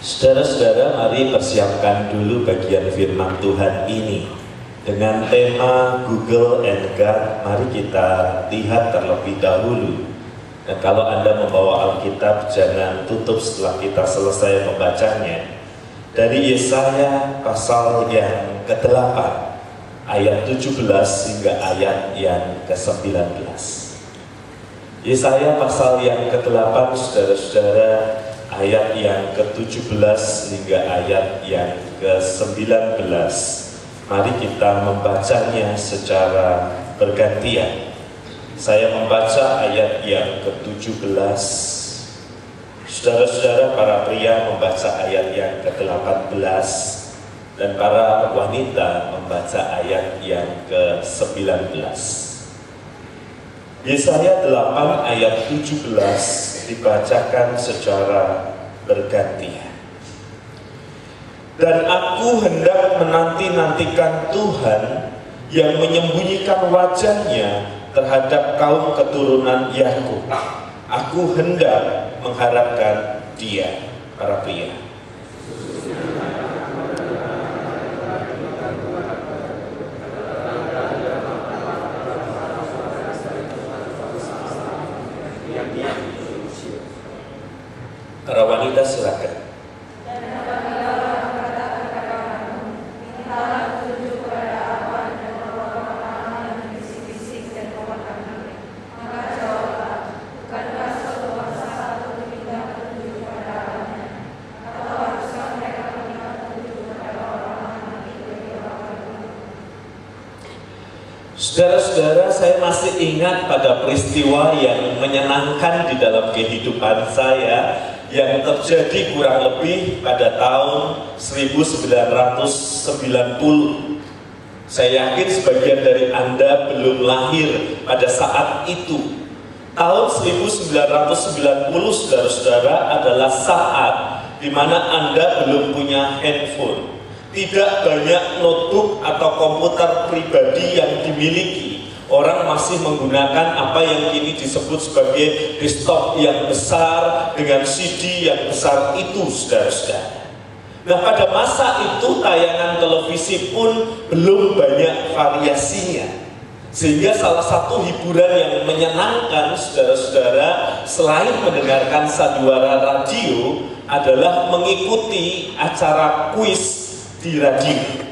Saudara-saudara, mari persiapkan dulu bagian firman Tuhan ini. Dengan tema Google and God, mari kita lihat terlebih dahulu. Dan kalau Anda membawa Alkitab, jangan tutup setelah kita selesai membacanya. Dari Yesaya pasal yang ke-8, ayat 17 hingga ayat yang ke-19. Yesaya pasal yang ke-8, saudara-saudara, ayat yang ke-17 hingga ayat yang ke-19. Mari kita membacanya secara bergantian. Saya membaca ayat yang ke-17. Saudara-saudara para pria membaca ayat yang ke-18 dan para wanita membaca ayat yang ke-19. Yesaya 8 ayat 17 dibacakan secara bergantian. Dan aku hendak menanti-nantikan Tuhan yang menyembunyikan wajahnya terhadap kaum keturunan Yakub. Aku hendak mengharapkan dia, para pria. Para wanita silakan. Saudara-saudara, saya masih ingat pada peristiwa yang menyenangkan di dalam kehidupan saya yang terjadi kurang lebih pada tahun 1990. Saya yakin sebagian dari Anda belum lahir pada saat itu. Tahun 1990, saudara-saudara, adalah saat di mana Anda belum punya handphone tidak banyak notebook atau komputer pribadi yang dimiliki. Orang masih menggunakan apa yang kini disebut sebagai desktop yang besar dengan CD yang besar itu, saudara-saudara. Nah, pada masa itu tayangan televisi pun belum banyak variasinya. Sehingga salah satu hiburan yang menyenangkan saudara-saudara selain mendengarkan saduara radio adalah mengikuti acara kuis di radio.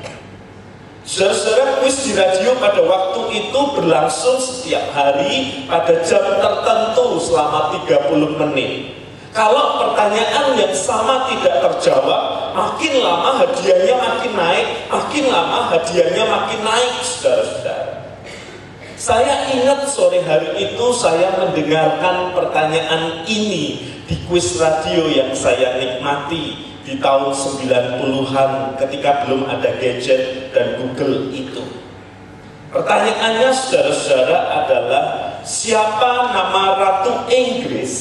Saudara-saudara, kuis di radio pada waktu itu berlangsung setiap hari pada jam tertentu selama 30 menit. Kalau pertanyaan yang sama tidak terjawab, makin lama hadiahnya makin naik, makin lama hadiahnya makin naik, saudara-saudara. Saya ingat sore hari itu saya mendengarkan pertanyaan ini di kuis radio yang saya nikmati di tahun 90-an ketika belum ada gadget dan Google itu. Pertanyaannya saudara-saudara adalah siapa nama Ratu Inggris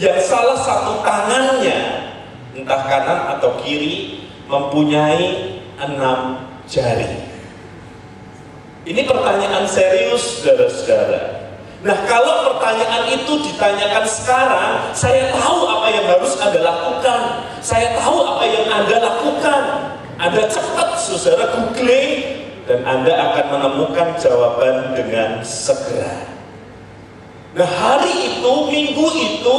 yang salah satu tangannya entah kanan atau kiri mempunyai enam jari. Ini pertanyaan serius saudara-saudara. Nah kalau pertanyaan itu ditanyakan sekarang, saya tahu apa yang harus Anda lakukan. Saya tahu apa yang Anda lakukan. Anda cepat saudara googling dan Anda akan menemukan jawaban dengan segera. Nah hari itu, minggu itu,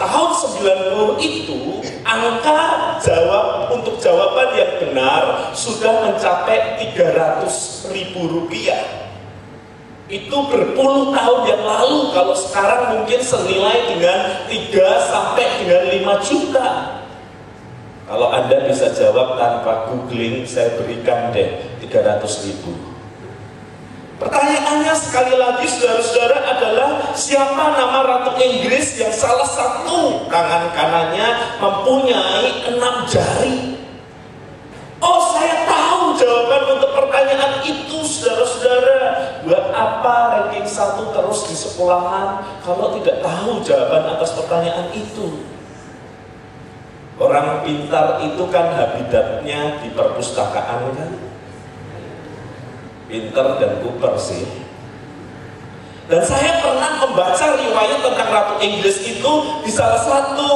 tahun 90 itu, angka jawab untuk jawaban yang benar sudah mencapai 300 ribu rupiah itu berpuluh tahun yang lalu kalau sekarang mungkin senilai dengan 3 sampai dengan 5 juta. Kalau anda bisa jawab tanpa googling saya berikan deh 300 ribu. Pertanyaannya sekali lagi saudara-saudara adalah siapa nama Ratu Inggris yang salah satu tangan kanannya mempunyai enam jari oh saya tahu jawaban untuk pertanyaan itu saudara-saudara Buat apa ranking satu terus di sekolahan kalau tidak tahu jawaban atas pertanyaan itu? Orang pintar itu kan habitatnya di perpustakaan kan? Pintar dan kuper sih. Dan saya pernah membaca riwayat tentang Ratu Inggris itu di salah satu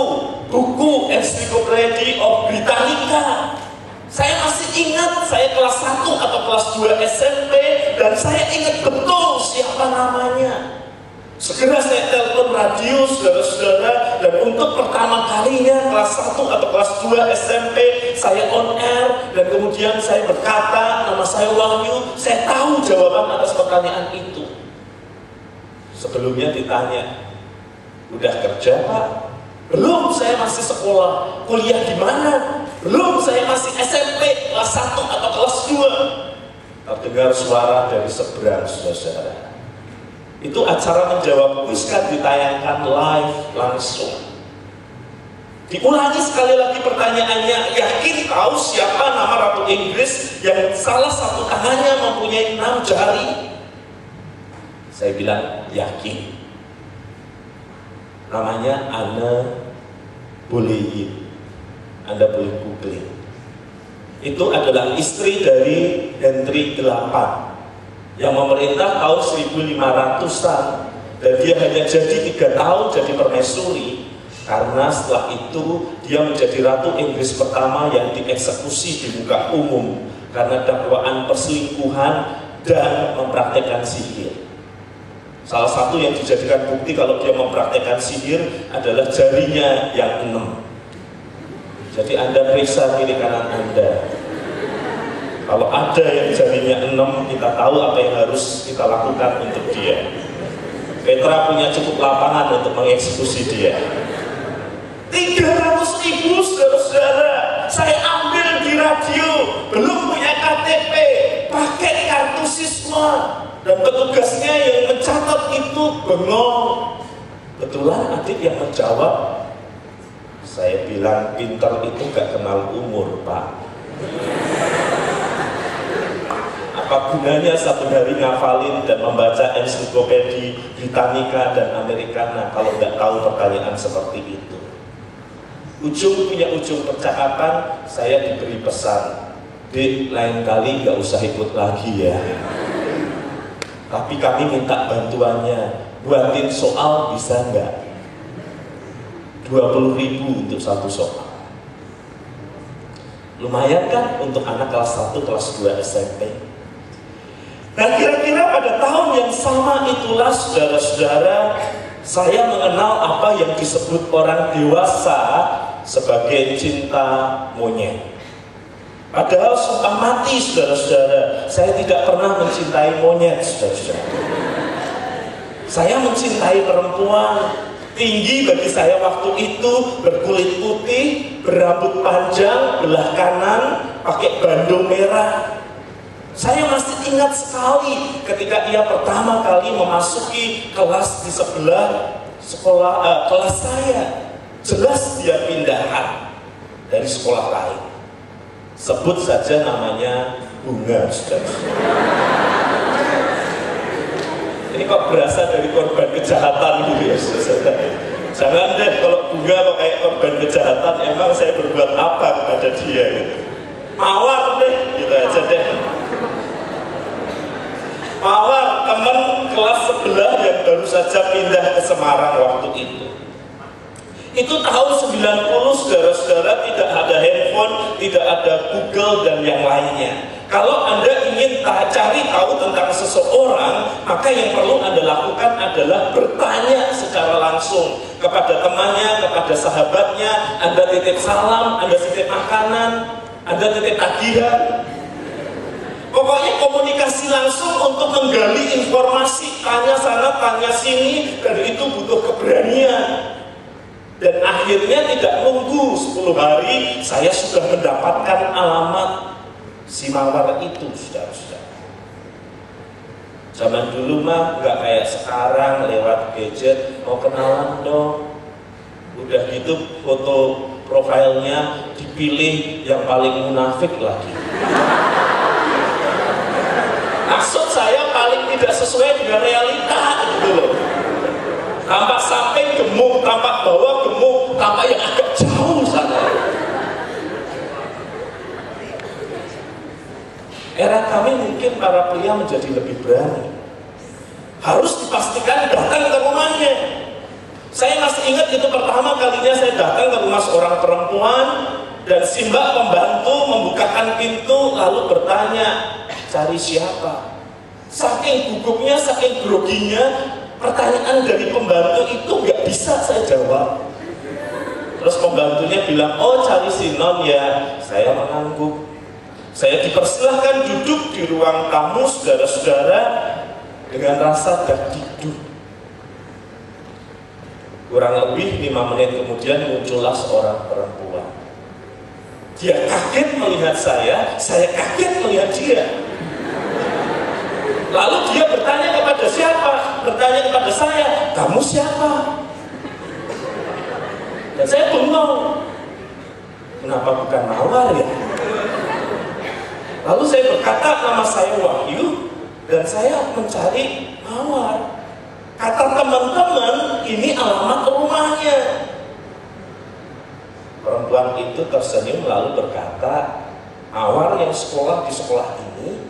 buku Encyclopedia of Britannica. Saya masih ingat saya kelas 1 atau kelas 2 SMP dan saya ingat betul siapa namanya. Segera saya telepon radio saudara-saudara dan untuk pertama kalinya kelas 1 atau kelas 2 SMP saya on air dan kemudian saya berkata nama saya Wahyu, saya tahu jawaban atas pertanyaan itu. Sebelumnya ditanya, udah kerja pak? Belum, saya masih sekolah. Kuliah di mana? Belum, saya masih SMP kelas 1 atau kelas 2. Terdengar suara dari seberang saudara-saudara itu acara menjawab kuis kan ditayangkan live langsung. Diulangi sekali lagi pertanyaannya, yakin tahu siapa nama Ratu Inggris yang salah satu tangannya mempunyai enam jari? Saya bilang, yakin. Namanya Anna Boleyn. Anda boleh googling. Itu adalah istri dari Henry VIII yang memerintah tahun 1500-an dan dia hanya jadi tiga tahun jadi permaisuri karena setelah itu dia menjadi ratu Inggris pertama yang dieksekusi di muka umum karena dakwaan perselingkuhan dan mempraktekkan sihir. Salah satu yang dijadikan bukti kalau dia mempraktekkan sihir adalah jarinya yang enam. Jadi Anda periksa kiri kanan Anda, kalau ada yang jadinya enam, kita tahu apa yang harus kita lakukan untuk dia. Petra punya cukup lapangan untuk mengeksekusi dia. 300 ribu saudara-saudara, saya ambil di radio, belum punya KTP, pakai kartu siswa, dan petugasnya yang mencatat itu bengong. Betulan adik yang menjawab, saya bilang pinter itu gak kenal umur pak apa gunanya satu hari ngafalin dan membaca ensiklopedia Britannica dan Americana kalau nggak tahu pertanyaan seperti itu. Ujung punya ujung percakapan, saya diberi pesan, di lain kali nggak usah ikut lagi ya. Tapi kami minta bantuannya, buatin soal bisa nggak? 20 ribu untuk satu soal. Lumayan kan untuk anak kelas 1, kelas 2 SMP? Dan kira-kira pada tahun yang sama itulah saudara-saudara saya mengenal apa yang disebut orang dewasa sebagai cinta monyet. Padahal sumpah mati saudara-saudara, saya tidak pernah mencintai monyet saudara-saudara. Saya mencintai perempuan, tinggi bagi saya waktu itu, berkulit putih, berambut panjang, belah kanan, pakai bandung merah, saya masih ingat sekali ketika ia pertama kali memasuki kelas di sebelah sekolah uh, kelas saya. Jelas dia pindahan dari sekolah lain. Sebut saja namanya Bunga, saudara. Ini kok berasal dari korban kejahatan gitu ya. Jangan deh kalau bunga kayak korban kejahatan, emang saya berbuat apa kepada dia gitu. Mawar deh, gitu aja deh. Mawar teman kelas sebelah yang baru saja pindah ke Semarang waktu itu. Itu tahun 90 saudara-saudara tidak ada handphone, tidak ada Google dan yang lainnya. Kalau Anda ingin cari tahu tentang seseorang, maka yang perlu Anda lakukan adalah bertanya secara langsung kepada temannya, kepada sahabatnya, Anda titip salam, Anda titip makanan, Anda titip tagihan, Pokoknya komunikasi langsung untuk menggali informasi, tanya sana, tanya sini, dan itu butuh keberanian. Dan akhirnya tidak nunggu 10 hari, saya sudah mendapatkan alamat si mawar itu, saudara-saudara. Zaman dulu mah nggak kayak sekarang lewat gadget, mau kenalan dong. Udah gitu foto profilnya dipilih yang paling munafik lagi maksud saya paling tidak sesuai dengan realita gitu loh tampak samping gemuk, tampak bawah gemuk, tampak yang agak jauh sana era kami mungkin para pria menjadi lebih berani harus dipastikan datang ke rumahnya pertama kalinya saya datang ke rumah seorang perempuan dan si mbak pembantu membukakan pintu lalu bertanya, cari siapa? Saking gugupnya, saking groginya, pertanyaan dari pembantu itu nggak bisa saya jawab. Terus pembantunya bilang, oh cari si non ya. Saya mengangguk. Saya dipersilahkan duduk di ruang tamu saudara-saudara dengan rasa dagdikduk. Kurang lebih lima menit kemudian muncullah seorang perempuan. Dia kaget melihat saya, saya kaget melihat dia. Lalu dia bertanya kepada siapa? Bertanya kepada saya, kamu siapa? Dan saya bengong. Kenapa bukan Mawar ya? Lalu saya berkata nama saya Wahyu dan saya mencari Mawar. Kata teman-teman, ini alamat rumahnya. Perempuan itu tersenyum lalu berkata, Mawar yang sekolah di sekolah ini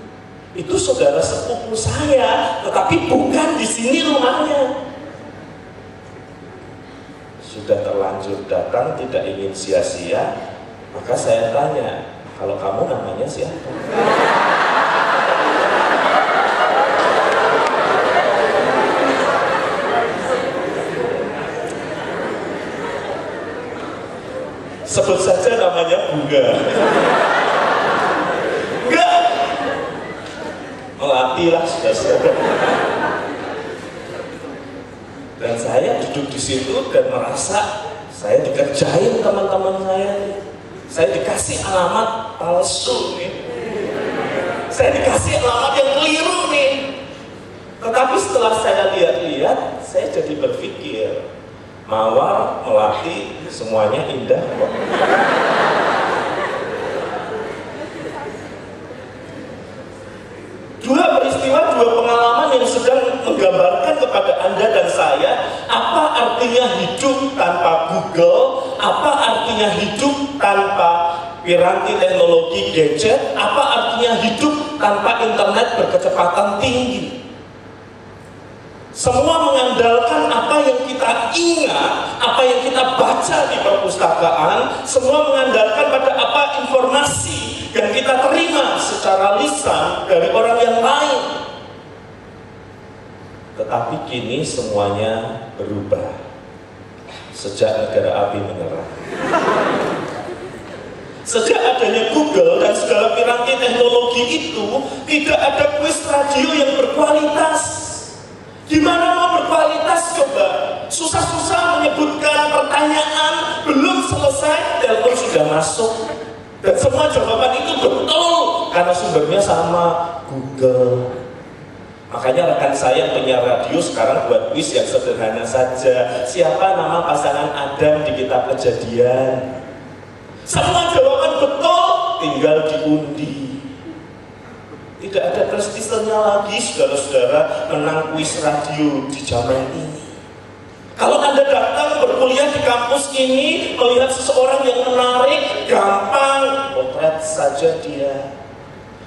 itu saudara sepupu saya, tetapi bukan di sini rumahnya. Sudah terlanjur datang, tidak ingin sia-sia, maka saya tanya, kalau kamu namanya siapa? sebut saja namanya bunga. Enggak. Melatih lah sudah dan saya duduk di situ dan merasa saya dikerjain teman-teman saya. Saya dikasih alamat palsu nih saya dikasih alamat yang keliru nih tetapi setelah saya lihat-lihat saya jadi berpikir Mawar, Melati, semuanya indah kok. Dua peristiwa, dua pengalaman yang sedang menggambarkan kepada Anda dan saya apa artinya hidup tanpa Google, apa artinya hidup tanpa piranti teknologi gadget, apa artinya hidup tanpa internet berkecepatan tinggi. Semua mengandalkan apa yang kita ingat, apa yang kita baca di perpustakaan, semua mengandalkan pada apa informasi yang kita terima secara lisan dari orang yang lain. Tetapi kini semuanya berubah sejak negara api menyerah. Sejak adanya Google dan segala piranti teknologi itu, tidak ada kuis radio yang berkualitas Gimana mau berkualitas coba? Susah-susah menyebutkan pertanyaan, belum selesai, telepon sudah masuk. Dan semua jawaban itu betul, karena sumbernya sama Google. Makanya rekan saya punya radio sekarang buat kuis yang sederhana saja. Siapa nama pasangan Adam di kitab kejadian? Semua betul, tinggal diundi. Tidak ada prestisenya lagi saudara-saudara menang kuis radio di zaman ini. Kalau Anda datang berkuliah di kampus ini, melihat seseorang yang menarik, gampang, potret saja dia.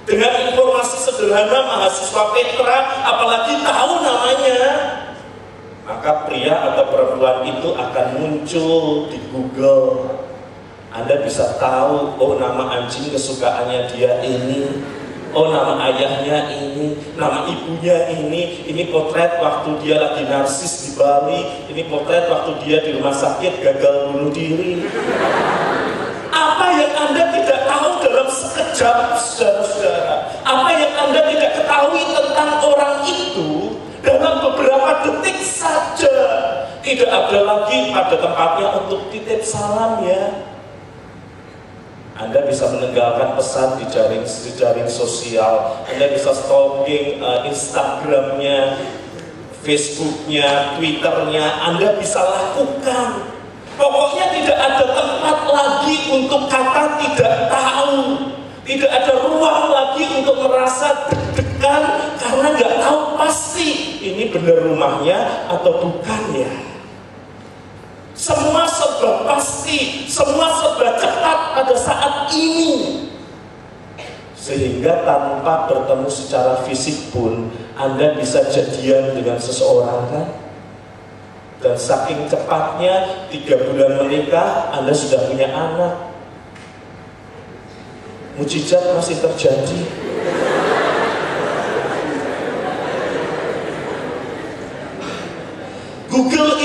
Dengan informasi sederhana mahasiswa Petra, apalagi tahu namanya, maka pria atau perempuan itu akan muncul di Google. Anda bisa tahu, oh nama anjing kesukaannya dia ini, Oh nama ayahnya ini, nama ibunya ini, ini potret waktu dia lagi narsis di Bali, ini potret waktu dia di rumah sakit gagal bunuh diri. Apa yang Anda tidak tahu dalam sekejap, saudara-saudara? Apa yang Anda tidak ketahui tentang orang itu dalam beberapa detik saja? Tidak ada lagi pada tempatnya untuk titip salam ya. Anda bisa meninggalkan pesan di jaring di jaring sosial. Anda bisa stalking uh, Instagramnya, Facebooknya, Twitternya. Anda bisa lakukan. Pokoknya tidak ada tempat lagi untuk kata tidak tahu. Tidak ada ruang lagi untuk merasa deg-degan karena nggak tahu pasti ini benar rumahnya atau bukan ya. Semua serba pasti, semua serba cepat pada saat ini. Sehingga tanpa bertemu secara fisik pun Anda bisa jadian dengan seseorang kan? Dan saking cepatnya, tiga bulan menikah, Anda sudah punya anak. Mujizat masih terjadi. Google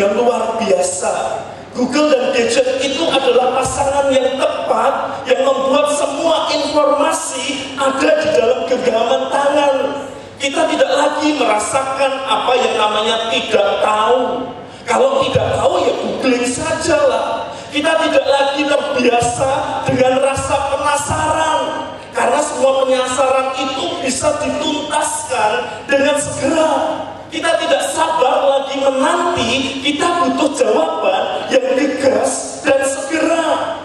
dengan luar biasa. Google dan gadget itu adalah pasangan yang tepat yang membuat semua informasi ada di dalam genggaman tangan. Kita tidak lagi merasakan apa yang namanya tidak tahu. Kalau tidak tahu ya googling sajalah. Kita tidak lagi terbiasa dengan rasa penasaran. Karena semua penyasaran itu bisa dituntaskan dengan segera. Kita tidak sabar lagi menanti, kita butuh jawaban yang tegas dan segera.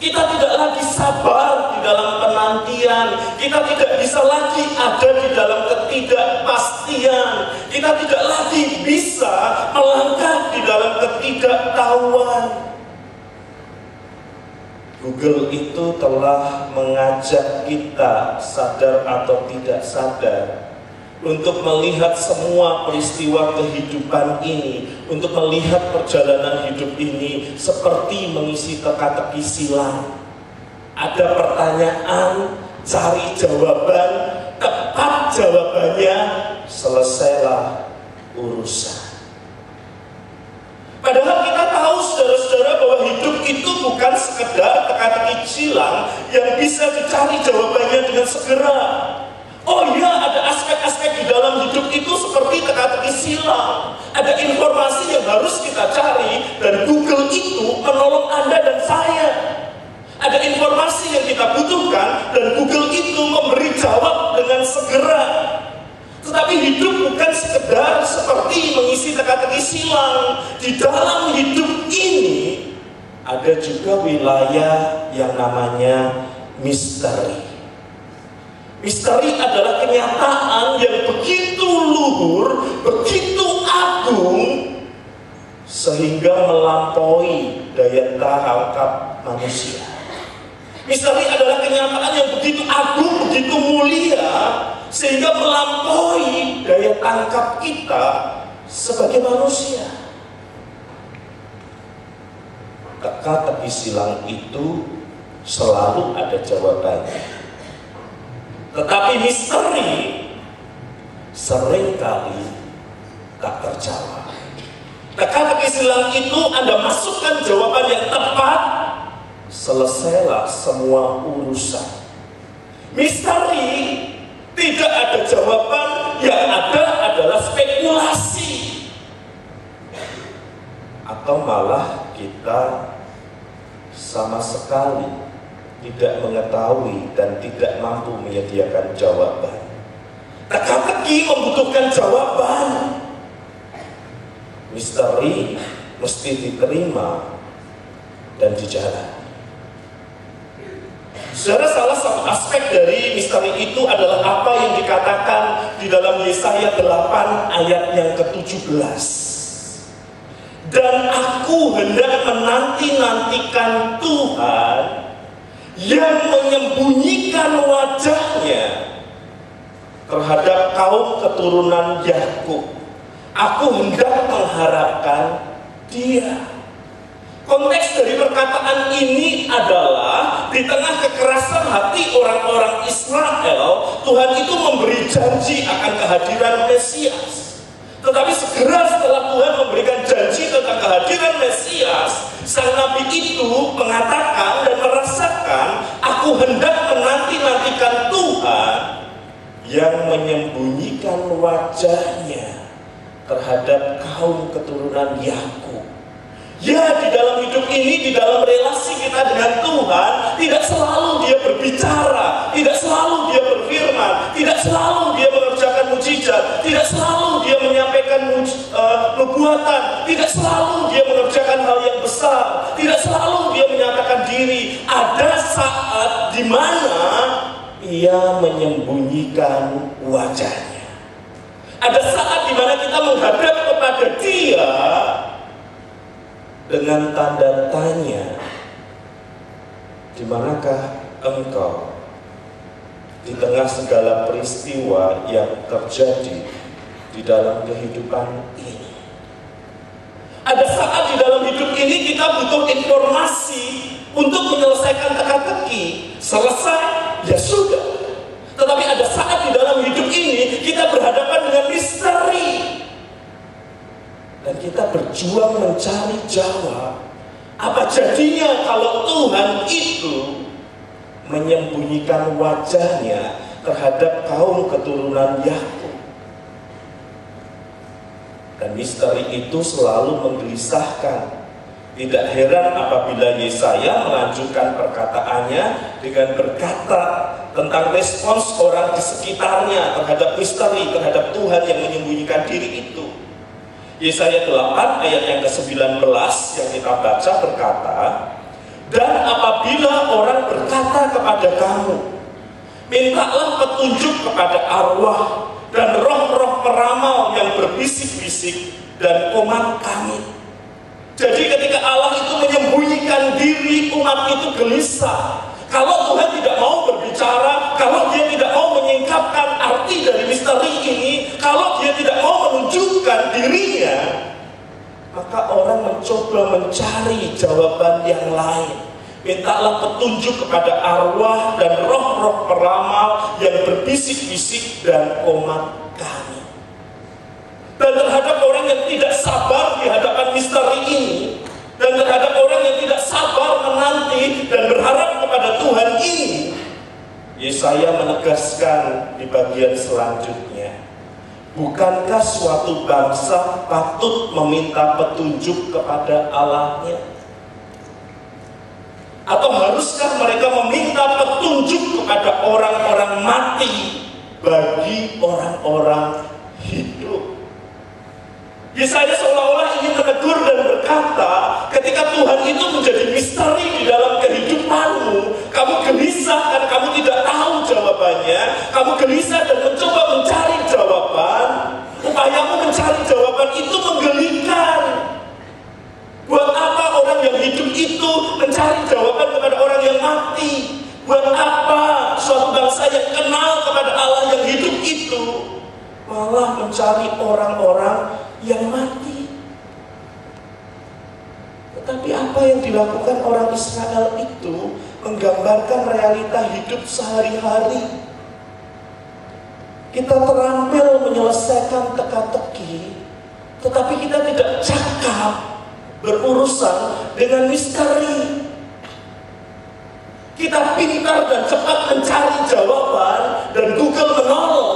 Kita tidak lagi sabar di dalam penantian. Kita tidak bisa lagi ada di dalam ketidakpastian. Kita tidak lagi bisa melangkah di dalam ketidaktahuan. Google itu telah mengajak kita sadar atau tidak sadar untuk melihat semua peristiwa kehidupan ini, untuk melihat perjalanan hidup ini seperti mengisi teka-teki. Ada pertanyaan, cari jawaban, tepat jawabannya, selesailah urusan. Padahal kita tahu saudara-saudara bahwa hidup itu bukan sekedar teka-teki silang yang bisa dicari jawabannya dengan segera. Oh iya, ada aspek-aspek di dalam hidup itu seperti teka-teki silang. Ada informasi yang harus kita cari dan Google itu menolong Anda dan saya. Ada informasi yang kita butuhkan dan Google itu memberi jawab dengan segera. Tetapi hidup bukan sekedar seperti mengisi teka-teki silang. Di dalam hidup ini ada juga wilayah yang namanya misteri. Misteri adalah kenyataan yang begitu luhur, begitu agung, sehingga melampaui daya tangkap manusia. Misteri adalah kenyataan yang begitu agung, begitu mulia, sehingga melampaui daya tangkap kita sebagai manusia. Teka-teki silang itu selalu ada jawabannya tetapi misteri sering kali tak terjawab. Teka-teki silang itu Anda masukkan jawaban yang tepat, selesailah semua urusan. Misteri tidak ada jawaban, yang ada adalah spekulasi. Atau malah kita sama sekali tidak mengetahui dan tidak mampu menyediakan jawaban. Teka-teki membutuhkan jawaban. Misteri mesti diterima dan dijalani. Saudara salah satu aspek dari misteri itu adalah apa yang dikatakan di dalam Yesaya 8 ayat yang ke-17. Dan aku hendak menanti-nantikan Tuhan yang menyembunyikan wajahnya terhadap kaum keturunan Yakub. Aku hendak mengharapkan dia. Konteks dari perkataan ini adalah di tengah kekerasan hati orang-orang Israel, Tuhan itu memberi janji akan kehadiran Mesias. Tetapi segera setelah Tuhan memberikan janji tentang kehadiran Mesias, sang nabi itu mengatakan dan merasakan, aku hendak menanti-nantikan Tuhan yang menyembunyikan wajahnya terhadap kaum keturunan Yakub. Ya, di dalam hidup ini, di dalam relasi kita dengan Tuhan, tidak selalu Dia berbicara, tidak selalu Dia berfirman, tidak selalu Dia mengerjakan mujizat, tidak selalu Dia menyampaikan uh, tidak selalu Dia mengerjakan hal yang besar, tidak selalu Dia menyatakan diri. Ada saat di mana Ia menyembunyikan wajahnya. Ada saat di mana kita menghadap kepada Dia dengan tanda tanya di manakah engkau di tengah segala peristiwa yang terjadi di dalam kehidupan ini. Ada saat di dalam hidup ini kita butuh informasi untuk menyelesaikan teka-teki. Selesai, ya sudah. Tetapi ada saat di dalam hidup ini kita berhadapan dengan misteri. Dan kita berjuang mencari jawab. Apa jadinya kalau Tuhan itu menyembunyikan wajahnya terhadap kaum keturunan Yakub? Dan misteri itu selalu menggelisahkan tidak heran apabila Yesaya melanjutkan perkataannya dengan berkata tentang respons orang di sekitarnya terhadap misteri, terhadap Tuhan yang menyembunyikan diri itu. Yesaya 8 ayat yang ke-19 yang kita baca berkata, Dan apabila orang berkata kepada kamu, Mintalah petunjuk kepada arwah dan roh-roh peramal yang berbisik-bisik dan komat kami jadi ketika Allah itu menyembunyikan diri, umat itu gelisah. Kalau Tuhan tidak mau berbicara, kalau dia tidak mau menyingkapkan misteri ini, kalau dia tidak mau menunjukkan dirinya, maka orang mencoba mencari jawaban yang lain. Mintalah petunjuk kepada arwah dan roh-roh peramal yang berbisik-bisik dan umat kami. Dan terhadap orang yang tidak sabar di hadapan misteri ini, dan terhadap orang yang tidak sabar menanti dan berharap kepada Tuhan ini, Yesaya menegaskan di bagian selanjutnya, bukankah suatu bangsa patut meminta petunjuk kepada Allahnya? Atau haruskah mereka meminta petunjuk kepada orang-orang mati bagi orang-orang hidup? Yesaya seolah-olah ingin menegur dan berkata, ketika Tuhan itu menjadi misteri di dalam kehidupanmu, kamu gelisah karena kamu tidak tahu jawabannya, kamu gelisah dan mencoba mencari jawaban, upayamu mencari jawaban itu menggelikan. Buat apa orang yang hidup itu mencari jawaban kepada orang yang mati? Buat apa suatu bangsa yang kenal kepada Allah yang hidup itu malah mencari orang-orang yang mati. Tetapi apa yang dilakukan orang Israel itu menggambarkan realita hidup sehari-hari. Kita terampil menyelesaikan teka-teki, tetapi kita tidak cakap berurusan dengan misteri. Kita pintar dan cepat mencari jawaban dan Google menolong,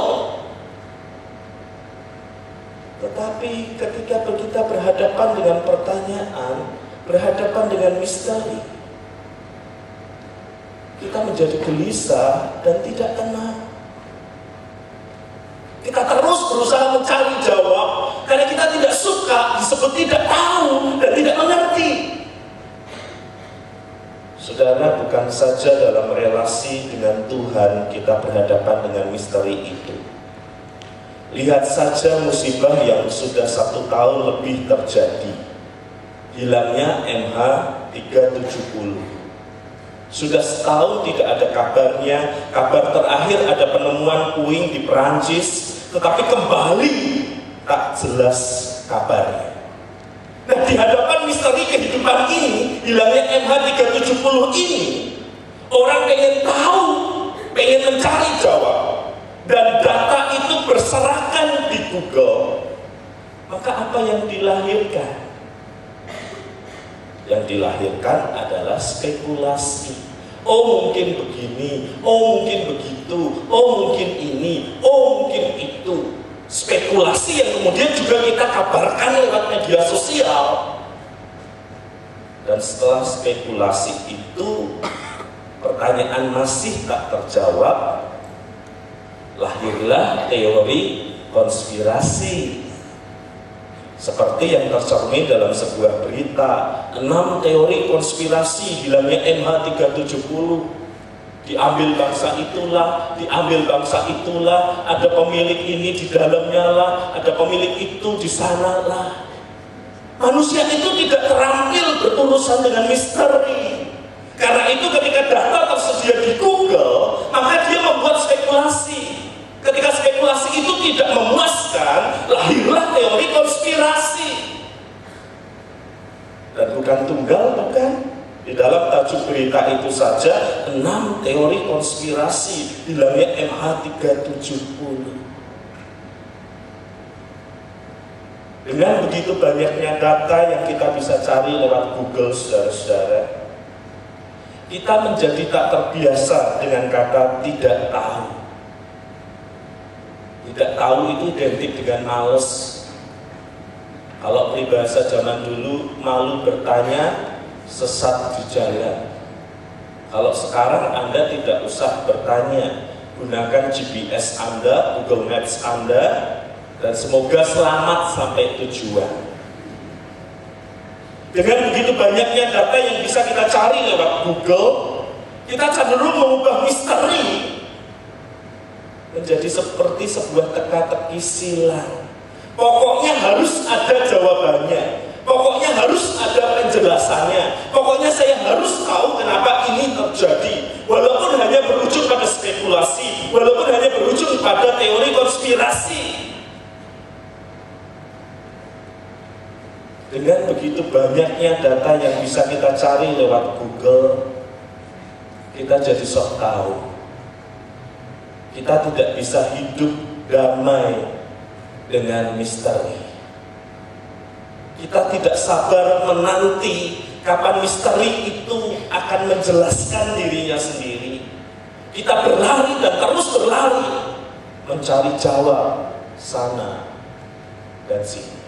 tetapi ketika kita berhadapan dengan pertanyaan, berhadapan dengan misteri, kita menjadi gelisah dan tidak tenang. Kita terus berusaha mencari jawab karena kita tidak suka disebut tidak tahu dan tidak mengerti. Saudara, bukan saja dalam relasi dengan Tuhan kita berhadapan dengan misteri itu Lihat saja musibah yang sudah satu tahun lebih terjadi. Hilangnya MH 370. Sudah setahun tidak ada kabarnya. Kabar terakhir ada penemuan puing di Perancis, tetapi kembali tak jelas kabarnya. Nah di hadapan misteri kehidupan ini, hilangnya MH 370 ini, orang pengen tahu, pengen mencari jawab dan data itu berserakan di Google, maka apa yang dilahirkan? Yang dilahirkan adalah spekulasi. Oh mungkin begini, oh mungkin begitu, oh mungkin ini, oh mungkin itu. Spekulasi yang kemudian juga kita kabarkan lewat media sosial. Dan setelah spekulasi itu, pertanyaan masih tak terjawab, lahirlah teori konspirasi seperti yang tercermin dalam sebuah berita enam teori konspirasi hilangnya MH370 diambil bangsa itulah, diambil bangsa itulah, ada pemilik ini di dalamnya lah, ada pemilik itu di sana lah. Manusia itu tidak terampil berurusan dengan misteri. Karena itu ketika data tersedia di Google, maka dia membuat spekulasi. Ketika spekulasi itu tidak memuaskan, lahirlah teori konspirasi. Dan bukan tunggal, bukan. Di dalam tajuk berita itu saja, enam teori konspirasi bilangnya MH370. Dengan begitu banyaknya data yang kita bisa cari lewat Google, saudara-saudara, kita menjadi tak terbiasa dengan kata tidak tahu. Tidak tahu itu identik dengan males. Kalau peribahasa zaman dulu malu bertanya, sesat di jalan. Kalau sekarang Anda tidak usah bertanya, gunakan GPS Anda, Google Maps Anda, dan semoga selamat sampai tujuan. Dengan begitu banyaknya data yang bisa kita cari lewat Google, kita cenderung mengubah misteri menjadi seperti sebuah teka-teki silang. Pokoknya harus ada jawabannya. Pokoknya harus ada penjelasannya. Pokoknya saya harus tahu kenapa ini terjadi. Walaupun hanya berujung pada spekulasi, walaupun hanya berujung pada teori konspirasi. Dengan begitu banyaknya data yang bisa kita cari lewat Google, kita jadi sok tahu kita tidak bisa hidup damai dengan misteri. Kita tidak sabar menanti kapan misteri itu akan menjelaskan dirinya sendiri. Kita berlari dan terus berlari mencari jawab sana dan sini.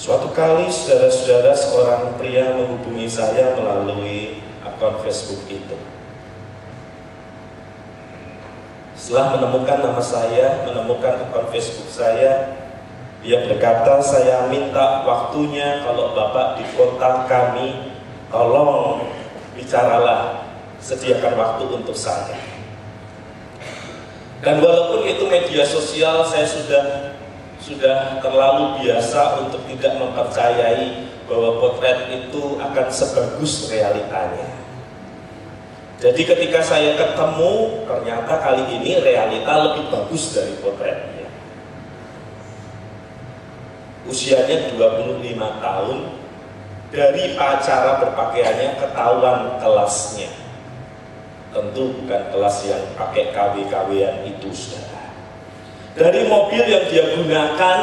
Suatu kali saudara-saudara seorang pria menghubungi saya melalui akun Facebook itu. Setelah menemukan nama saya, menemukan akun Facebook saya, dia berkata, saya minta waktunya kalau Bapak di kota kami, tolong bicaralah, sediakan waktu untuk saya. Dan walaupun itu media sosial, saya sudah sudah terlalu biasa untuk tidak mempercayai bahwa potret itu akan sebagus realitanya. Jadi ketika saya ketemu, ternyata kali ini realita lebih bagus dari potretnya. Usianya 25 tahun, dari acara berpakaiannya ketahuan kelasnya. Tentu bukan kelas yang pakai KW-KWan itu, saudara. Dari mobil yang dia gunakan,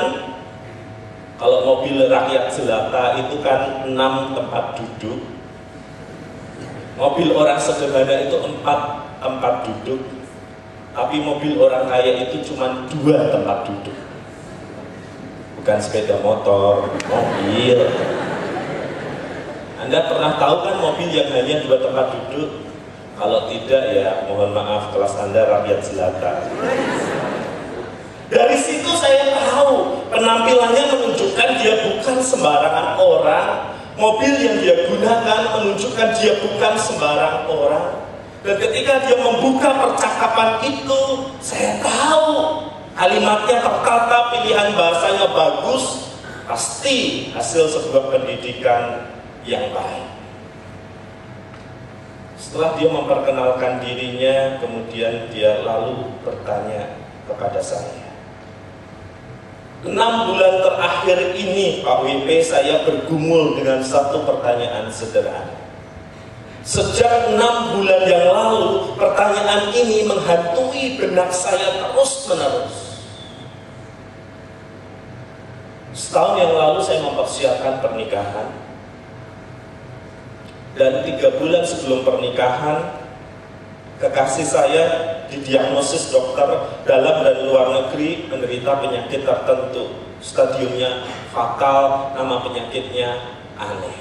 kalau mobil rakyat jelata itu kan enam tempat duduk. Mobil orang sederhana itu empat tempat duduk. Tapi mobil orang kaya itu cuma dua tempat duduk. Bukan sepeda motor, mobil. Anda pernah tahu kan mobil yang hanya dua tempat duduk? Kalau tidak ya mohon maaf kelas Anda rakyat jelata. Dari situ saya tahu penampilannya menunjukkan dia bukan sembarangan orang. Mobil yang dia gunakan menunjukkan dia bukan sembarang orang. Dan ketika dia membuka percakapan itu, saya tahu kalimatnya tertata, pilihan bahasanya bagus, pasti hasil sebuah pendidikan yang baik. Setelah dia memperkenalkan dirinya, kemudian dia lalu bertanya kepada saya. Enam bulan terakhir ini Pak WP saya bergumul dengan satu pertanyaan sederhana. Sejak enam bulan yang lalu pertanyaan ini menghantui benak saya terus menerus. Setahun yang lalu saya mempersiapkan pernikahan dan tiga bulan sebelum pernikahan kekasih saya didiagnosis dokter dalam dan luar negeri menderita penyakit tertentu. Stadiumnya fatal, nama penyakitnya aneh.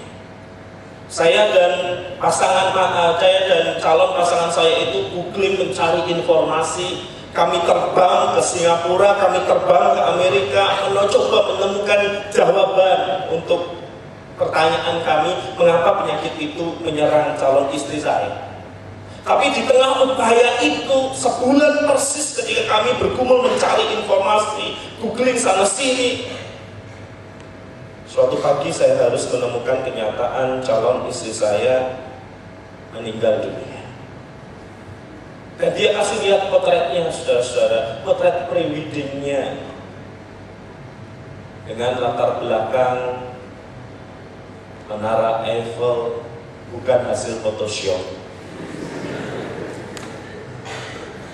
Saya dan pasangan eh, saya dan calon pasangan saya itu googling mencari informasi. Kami terbang ke Singapura, kami terbang ke Amerika, mencoba menemukan jawaban untuk pertanyaan kami mengapa penyakit itu menyerang calon istri saya. Tapi di tengah upaya itu, sebulan persis ketika kami bergumul mencari informasi, googling sana sini, suatu pagi saya harus menemukan kenyataan calon istri saya meninggal dunia. Dan dia kasih lihat potretnya, saudara-saudara, potret pre-weddingnya. Dengan latar belakang Menara Eiffel bukan hasil Photoshop.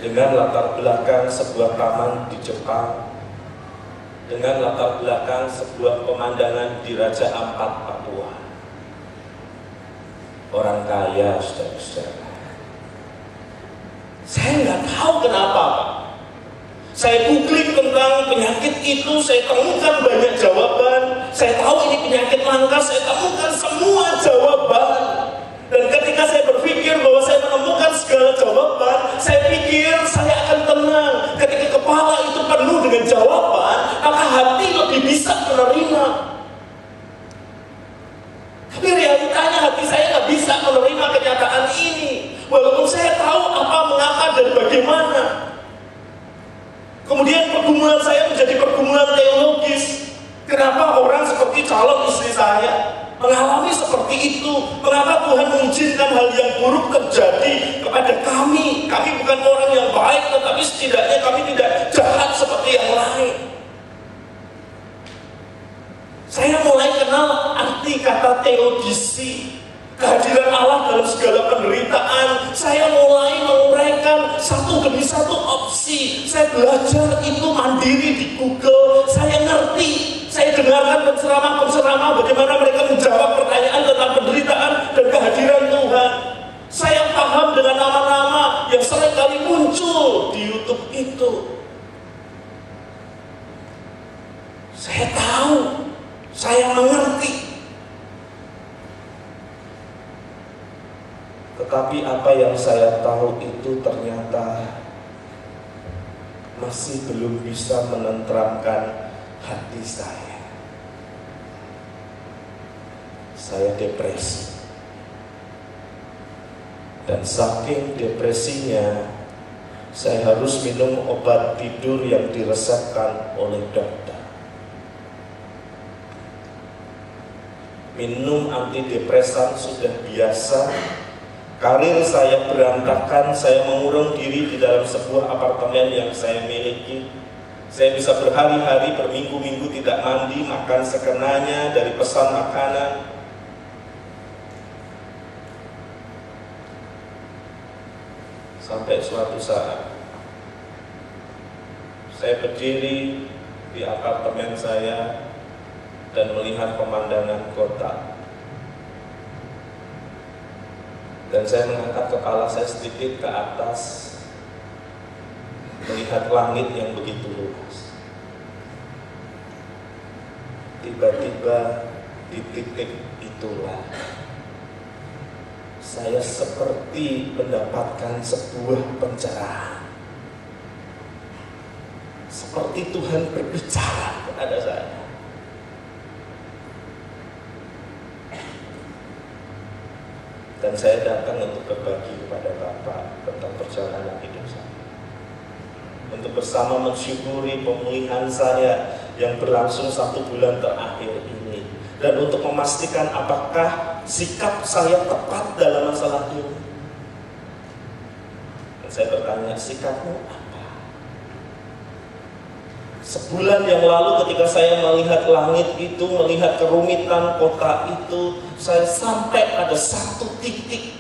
Dengan latar belakang sebuah taman di Jepang, dengan latar belakang sebuah pemandangan di Raja Ampat, Papua. Orang kaya, saudara-saudara. Saya nggak tahu kenapa. Saya googling tentang penyakit itu, saya temukan banyak jawaban. Saya tahu ini penyakit langka, saya temukan semua jawaban. Dan ketika saya berpikir bahwa saya menemukan segala jawaban, saya pikir saya akan tenang. Ketika kepala itu penuh dengan jawaban, maka hati lebih bisa menerima. Tapi realitanya hati saya nggak bisa menerima kenyataan ini. Walaupun saya tahu apa, mengapa, dan bagaimana. Kemudian pergumulan saya menjadi pergumulan teologis. Kenapa orang seperti calon istri saya mengalami seperti itu? Mengapa Tuhan mengizinkan hal yang buruk terjadi kepada kami? Kami bukan orang yang baik, tetapi setidaknya kami tidak jahat seperti yang lain. Saya mulai kenal arti kata teodisi kehadiran Allah dalam segala penderitaan. Saya mulai menguraikan satu demi satu opsi. Saya belajar itu mandiri di Google. Saya ngerti. Saya dengarkan penceramah-penceramah bagaimana mereka menjawab pertanyaan tentang penderitaan dan kehadiran Tuhan. Saya paham dengan nama-nama yang sering kali muncul di YouTube itu. Saya tahu, saya mengerti Tetapi apa yang saya tahu itu ternyata masih belum bisa menenteramkan hati saya. Saya depresi. Dan saking depresinya, saya harus minum obat tidur yang diresepkan oleh dokter. Minum antidepresan sudah biasa, Karir saya berantakan, saya mengurung diri di dalam sebuah apartemen yang saya miliki. Saya bisa berhari-hari, berminggu-minggu tidak mandi, makan sekenanya dari pesan makanan. Sampai suatu saat, saya berdiri di apartemen saya dan melihat pemandangan kota dan saya mengangkat kepala saya sedikit ke atas melihat langit yang begitu luas. Tiba-tiba di titik itulah saya seperti mendapatkan sebuah pencerahan. Seperti Tuhan berbicara kepada saya. Dan saya datang untuk berbagi kepada Bapak tentang perjalanan hidup saya. Untuk bersama mensyukuri pemulihan saya yang berlangsung satu bulan terakhir ini. Dan untuk memastikan apakah sikap saya tepat dalam masalah ini. Dan saya bertanya, sikapmu apa? Sebulan yang lalu ketika saya melihat langit itu, melihat kerumitan kota itu, saya sampai pada satu titik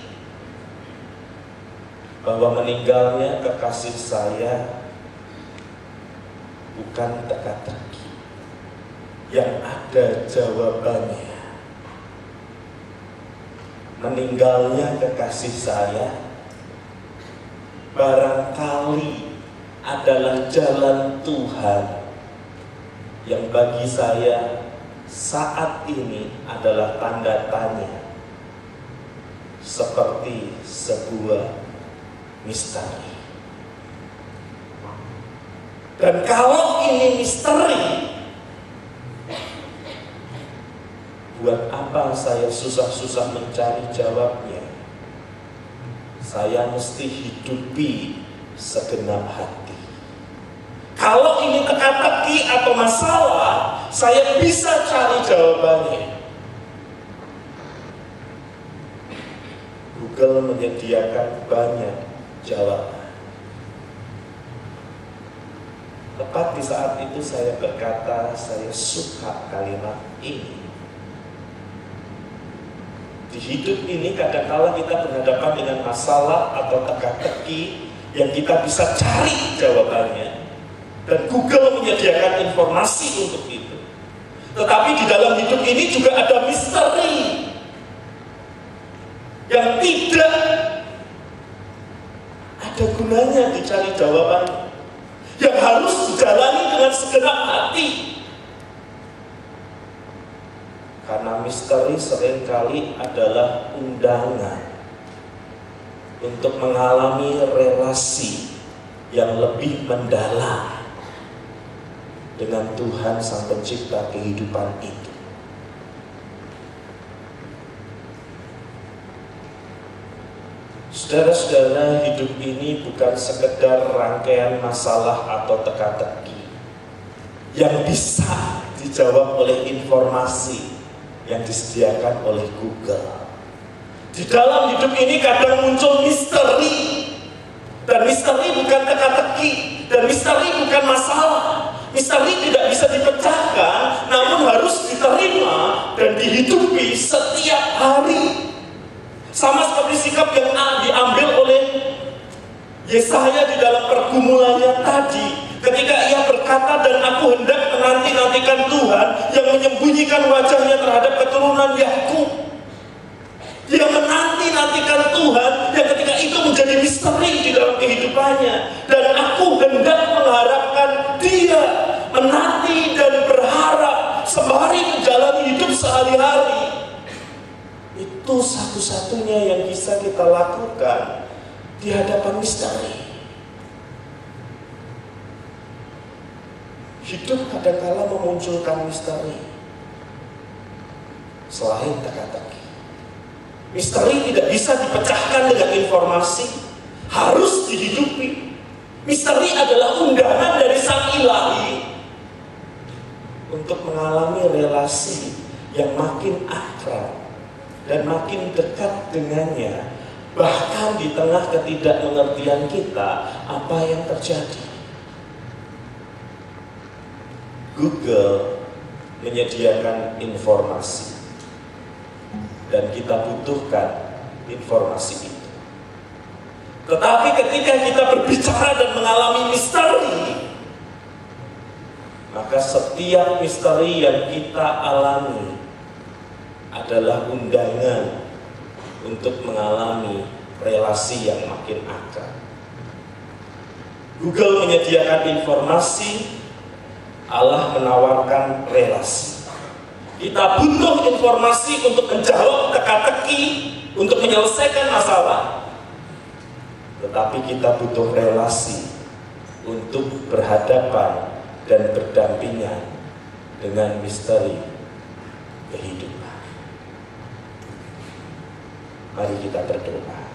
bahwa meninggalnya kekasih saya bukan teka-teki yang ada jawabannya meninggalnya kekasih saya barangkali adalah jalan Tuhan yang bagi saya saat ini adalah tanda tanya seperti sebuah misteri. Dan kalau ini misteri, buat apa saya susah-susah mencari jawabnya? Saya mesti hidupi segenap hati. Kalau ini teka-teki atau masalah, saya bisa cari jawabannya. Google menyediakan banyak jawaban. Tepat di saat itu saya berkata, saya suka kalimat ini. Di hidup ini kadang-kala kita berhadapan dengan masalah atau teka-teki yang kita bisa cari jawabannya. Dan Google menyediakan informasi untuk itu. Tetapi di dalam hidup ini juga ada misteri yang tidak ada gunanya dicari jawaban yang harus dijalani dengan segenap hati karena misteri sering kali adalah undangan untuk mengalami relasi yang lebih mendalam dengan Tuhan Sang Pencipta kehidupan itu. Saudara-saudara, hidup ini bukan sekedar rangkaian masalah atau teka-teki yang bisa dijawab oleh informasi yang disediakan oleh Google. Di dalam hidup ini kadang muncul misteri. Dan misteri bukan teka-teki. Dan misteri bukan masalah. Misteri tidak bisa dipecahkan, namun harus diterima dan dihidupi setiap hari. Sama seperti sikap yang diambil oleh Yesaya di dalam pergumulannya tadi. Ketika ia berkata dan aku hendak menanti-nantikan Tuhan yang menyembunyikan wajahnya terhadap keturunan Yakub. Dia menanti-nantikan Tuhan yang ketika itu menjadi misteri di dalam kehidupannya. Dan aku hendak mengharapkan dia menanti dan berharap sembari menjalani hidup sehari-hari. Itu satu-satunya yang bisa kita lakukan di hadapan misteri. Hidup kadangkala memunculkan misteri. Selain teka-teki. Misteri tidak bisa dipecahkan dengan informasi. Harus dihidupi. Misteri adalah undangan dari sang ilahi untuk mengalami relasi yang makin akrab dan makin dekat dengannya bahkan di tengah ketidakmengertian kita apa yang terjadi Google menyediakan informasi dan kita butuhkan informasi itu. Tetapi ketika kita berbicara dan mengalami misteri, maka setiap misteri yang kita alami adalah undangan untuk mengalami relasi yang makin akrab. Google menyediakan informasi Allah menawarkan relasi. Kita butuh informasi untuk menjawab teka-teki, untuk menyelesaikan masalah. Tetapi kita butuh relasi untuk berhadapan dan berdampingan dengan misteri kehidupan. Mari kita berdoa.